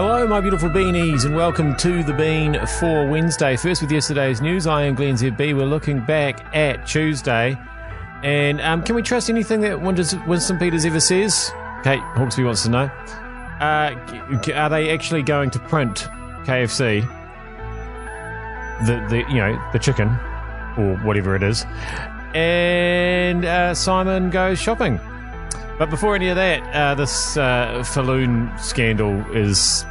Hello, my beautiful beanies, and welcome to the Bean for Wednesday. First, with yesterday's news, I am Glenn ZB. We're looking back at Tuesday, and um, can we trust anything that Winston Peters ever says? Kate Hawkesby wants to know: uh, Are they actually going to print KFC, the the you know the chicken or whatever it is, and uh, Simon goes shopping? But before any of that, uh, this uh, Falloon scandal is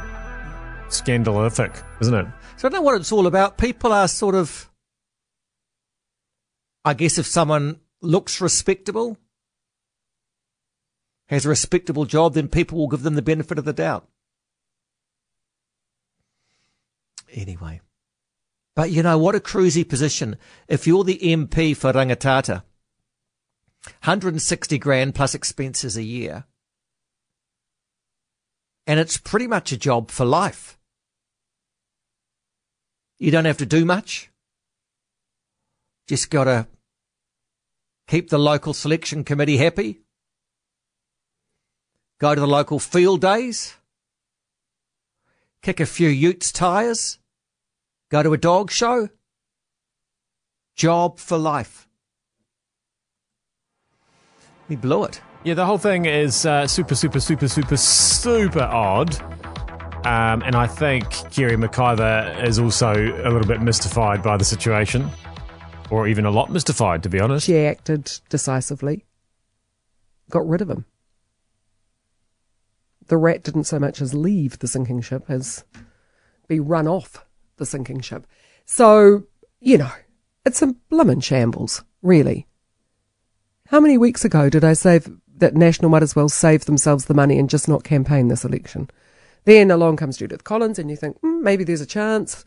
scandalific, isn't it? So I don't know what it's all about. People are sort of, I guess, if someone looks respectable, has a respectable job, then people will give them the benefit of the doubt. Anyway. But you know, what a cruisy position. If you're the MP for Rangitata, 160 grand plus expenses a year. And it's pretty much a job for life. You don't have to do much. Just gotta keep the local selection committee happy. Go to the local field days. Kick a few utes tyres. Go to a dog show. Job for life. We blew it. Yeah, the whole thing is uh, super, super, super, super, super odd. Um, and I think Kerre McIvor is also a little bit mystified by the situation, or even a lot mystified, to be honest. She acted decisively, got rid of him. The rat didn't so much as leave the sinking ship as be run off the sinking ship. So, you know, it's a bloomin' shambles, really. How many weeks ago did I say that National might as well save themselves the money and just not campaign this election? Then along comes Judith Collins, and you think, mm, maybe there's a chance.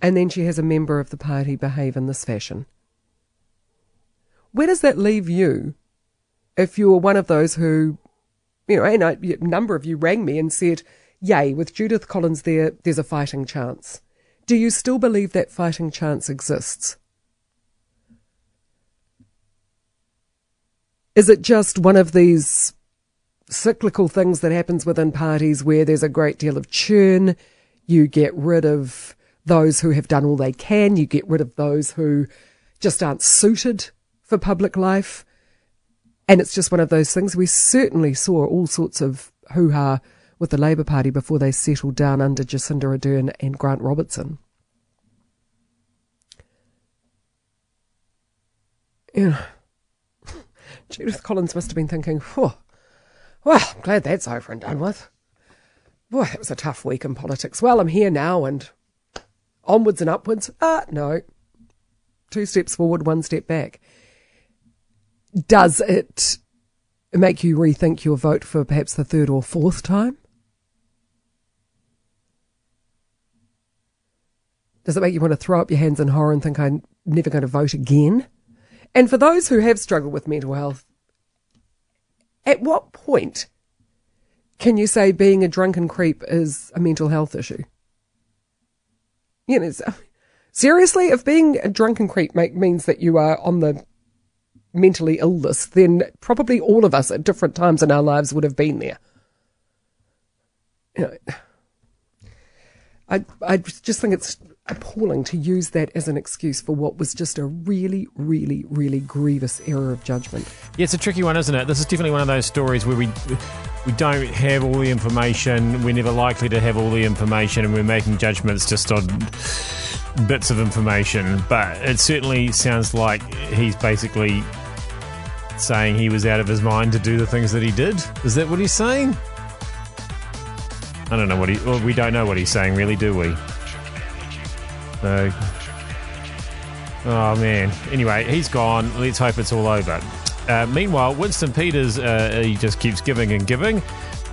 And then she has a member of the party behave in this fashion. Where does that leave you if you were one of those who, you know, and a number of you rang me and said, yay, with Judith Collins there, there's a fighting chance. Do you still believe that fighting chance exists? Is it just one of these cyclical things that happens within parties where there's a great deal of churn? You get rid of those who have done all they can. You get rid of those who just aren't suited for public life. And it's just one of those things. We certainly saw all sorts of hoo ha with the Labour Party before they settled down under Jacinda Ardern and Grant Robertson. Yeah. Judith Collins must have been thinking, Whew, well, I'm glad that's over and done with. Boy, that was a tough week in politics. Well, I'm here now and onwards and upwards. Ah, no. Two steps forward, one step back. Does it make you rethink your vote for perhaps the third or fourth time? Does it make you want to throw up your hands in horror and think I'm never going to vote again? And for those who have struggled with mental health, at what point can you say being a drunken creep is a mental health issue? You know, seriously, if being a drunken creep make, means that you are on the mentally ill list, then probably all of us at different times in our lives would have been there. You know, I I just think it's appalling to use that as an excuse for what was just a really, really, really grievous error of judgment. Yeah, it's a tricky one, isn't it? This is definitely one of those stories where we we don't have all the information. We're never likely to have all the information, and we're making judgments just on bits of information. But it certainly sounds like he's basically saying he was out of his mind to do the things that he did. Is that what he's saying? I don't know what he. Well, we don't know what he's saying, really, do we? So, oh man. Anyway, he's gone. Let's hope it's all over. Uh, meanwhile, Winston Peters, uh, he just keeps giving and giving.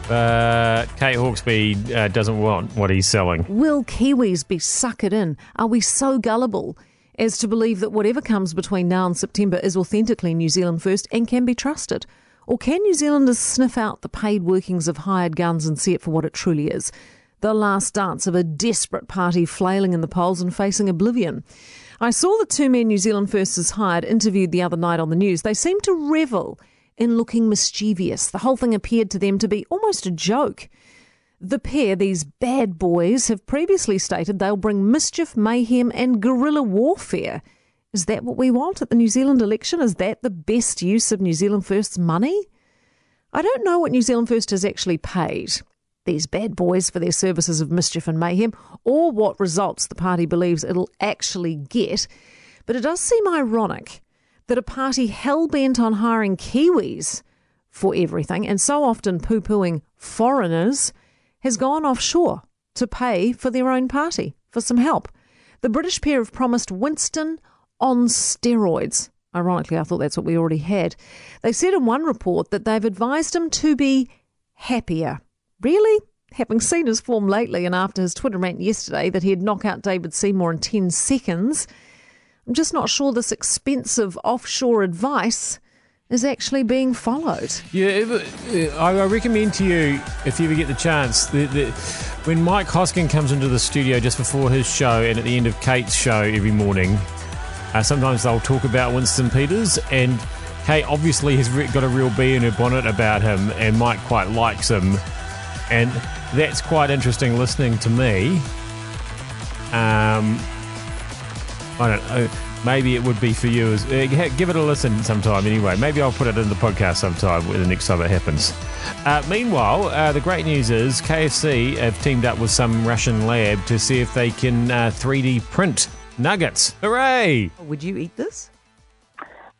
Uh, Kate Hawkesby uh, doesn't want what he's selling. Will Kiwis be suckered in? Are we so gullible as to believe that whatever comes between now and September is authentically New Zealand first and can be trusted? Or can New Zealanders sniff out the paid workings of hired guns and see it for what it truly is? the last dance of a desperate party flailing in the polls and facing oblivion. I saw the two men New Zealand First hired interviewed the other night on the news. They seemed to revel in looking mischievous. The whole thing appeared to them to be almost a joke. The pair, these bad boys, have previously stated they'll bring mischief, mayhem, and guerrilla warfare. Is that what we want at the New Zealand election? Is that the best use of New Zealand First's money? I don't know what New Zealand First has actually paid these bad boys for their services of mischief and mayhem, or what results the party believes it'll actually get. But it does seem ironic that a party hell bent on hiring Kiwis for everything and so often poo pooing foreigners has gone offshore to pay for their own party for some help. The British pair have promised Winston on steroids. Ironically, I thought that's what we already had. They said in one report that they've advised him to be happier. Really? Having seen his form lately and after his Twitter rant yesterday that he'd knock out David Seymour in 10 seconds, I'm just not sure this expensive offshore advice is actually being followed. Yeah, I recommend to you, if you ever get the chance, that, the, when Mike Hosking comes into the studio just before his show and at the end of Kate's show every morning, uh, sometimes they'll talk about Winston Peters, and Kate obviously he's got a real bee in her bonnet about him, and Mike quite likes him, and that's quite interesting listening to me. Um, I don't know. Maybe it would be for you. As, uh, give it a listen sometime anyway. Maybe I'll put it in the podcast sometime the next time it happens. Uh, meanwhile, uh, the great news is KFC have teamed up with some Russian lab to see if they can 3D uh, print nuggets. Hooray! Would you eat this?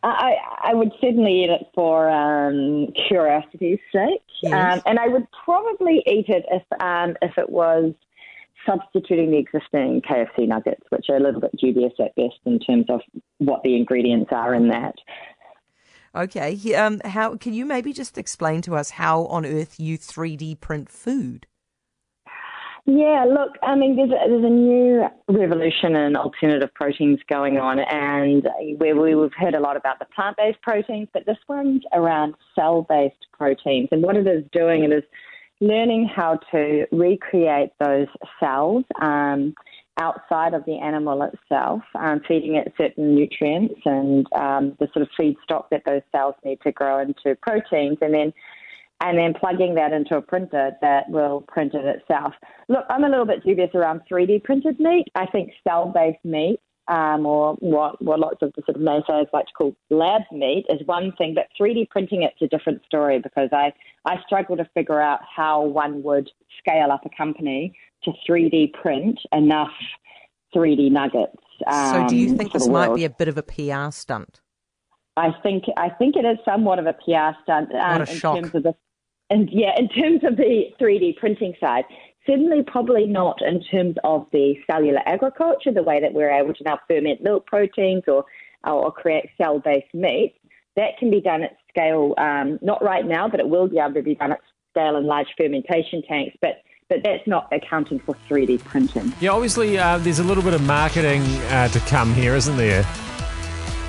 I, I would certainly eat it for um, curiosity's sake, yes. um, and I would probably eat it if um, if it was substituting the existing KFC nuggets, which are a little bit dubious at best in terms of what the ingredients are in that. Okay, um, how can you maybe just explain to us how on earth you 3D print food? Yeah, look, I mean, there's a, there's a new revolution in alternative proteins going on, and where we've heard a lot about the plant based proteins, but this one's around cell based proteins. And what it is doing, it is learning how to recreate those cells um, outside of the animal itself, um, feeding it certain nutrients and um, the sort of feedstock that those cells need to grow into proteins, and then and then plugging that into a printer that will print it itself. Look, I'm a little bit dubious around 3D printed meat. I think cell based meat, um, or what, what lots of the sort of naysayers like to call lab meat, is one thing, but 3D printing it's a different story because I, I struggle to figure out how one would scale up a company to 3D print enough 3D nuggets. Um, so, do you um, think this might be a bit of a PR stunt? I think I think it is somewhat of a PR stunt um, in shock. terms of the and yeah, in terms of the 3D printing side, certainly probably not in terms of the cellular agriculture, the way that we're able to now ferment milk proteins or, or create cell based meat. That can be done at scale, um, not right now, but it will be able to be done at scale in large fermentation tanks. But but that's not accounting for 3D printing. Yeah, obviously, uh, there's a little bit of marketing uh, to come here, isn't there?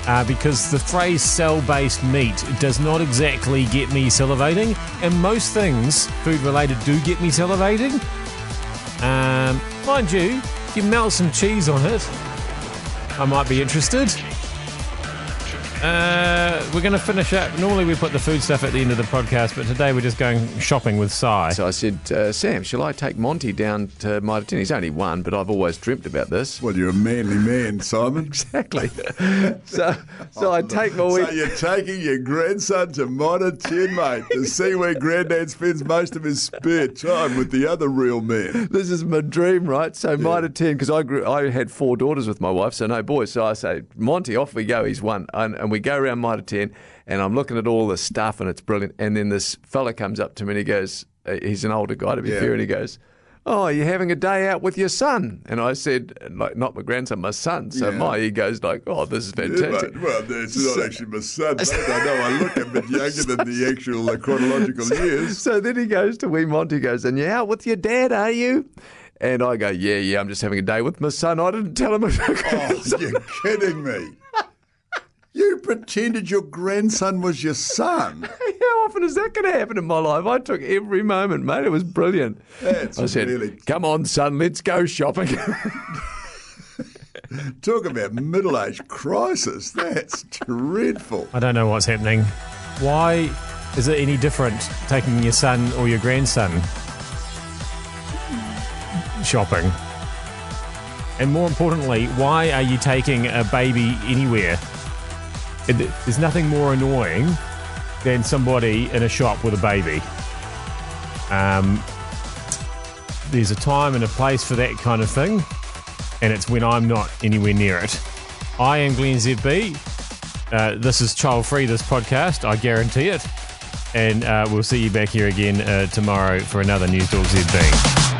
Uh, because the phrase cell based meat does not exactly get me salivating, and most things food related do get me salivating. Um, mind you, if you melt some cheese on it, I might be interested. Uh, we're going to finish up. Normally, we put the food stuff at the end of the podcast, but today we're just going shopping with Si. So I said, uh, Sam, shall I take Monty down to Mitre 10? He's only one, but I've always dreamt about this. Well, you're a manly man, Simon. exactly. so so I take my. So you're taking your grandson to Mitre 10, mate, to see where Granddad spends most of his spare time with the other real men. This is my dream, right? So yeah. Mitre 10, because I grew, I had four daughters with my wife, so no boys. So I say, Monty, off we go. He's one, and, and we go around Mitre 10 and I'm looking at all the stuff and it's brilliant. And then this fella comes up to me and he goes, uh, he's an older guy to be yeah. fair, and he goes, Oh, you're having a day out with your son. And I said, like, not my grandson, my son. So yeah. my he goes like, oh, this is fantastic. Yeah, well, it's not so, actually my son. Mate. I know I look a bit younger than the actual uh, chronological years. So then he goes to wee Monty, goes, and you're out with your dad, are you? And I go, yeah, yeah, I'm just having a day with my son. I didn't tell him. oh, you're kidding me. You pretended your grandson was your son. How often is that going to happen in my life? I took every moment, mate. It was brilliant. That's I said, really... "Come on, son, let's go shopping." Talk about middle-age crisis. That's dreadful. I don't know what's happening. Why is it any different taking your son or your grandson? shopping? And more importantly, why are you taking a baby anywhere? It- There's nothing more annoying than somebody in a shop with a baby. Um, there's a time and a place for that kind of thing, and it's when I'm not anywhere near it. I am Glenn ZB. Uh, this is child free, this podcast, I guarantee it. And uh, we'll see you back here again uh, tomorrow for another News Talk ZB.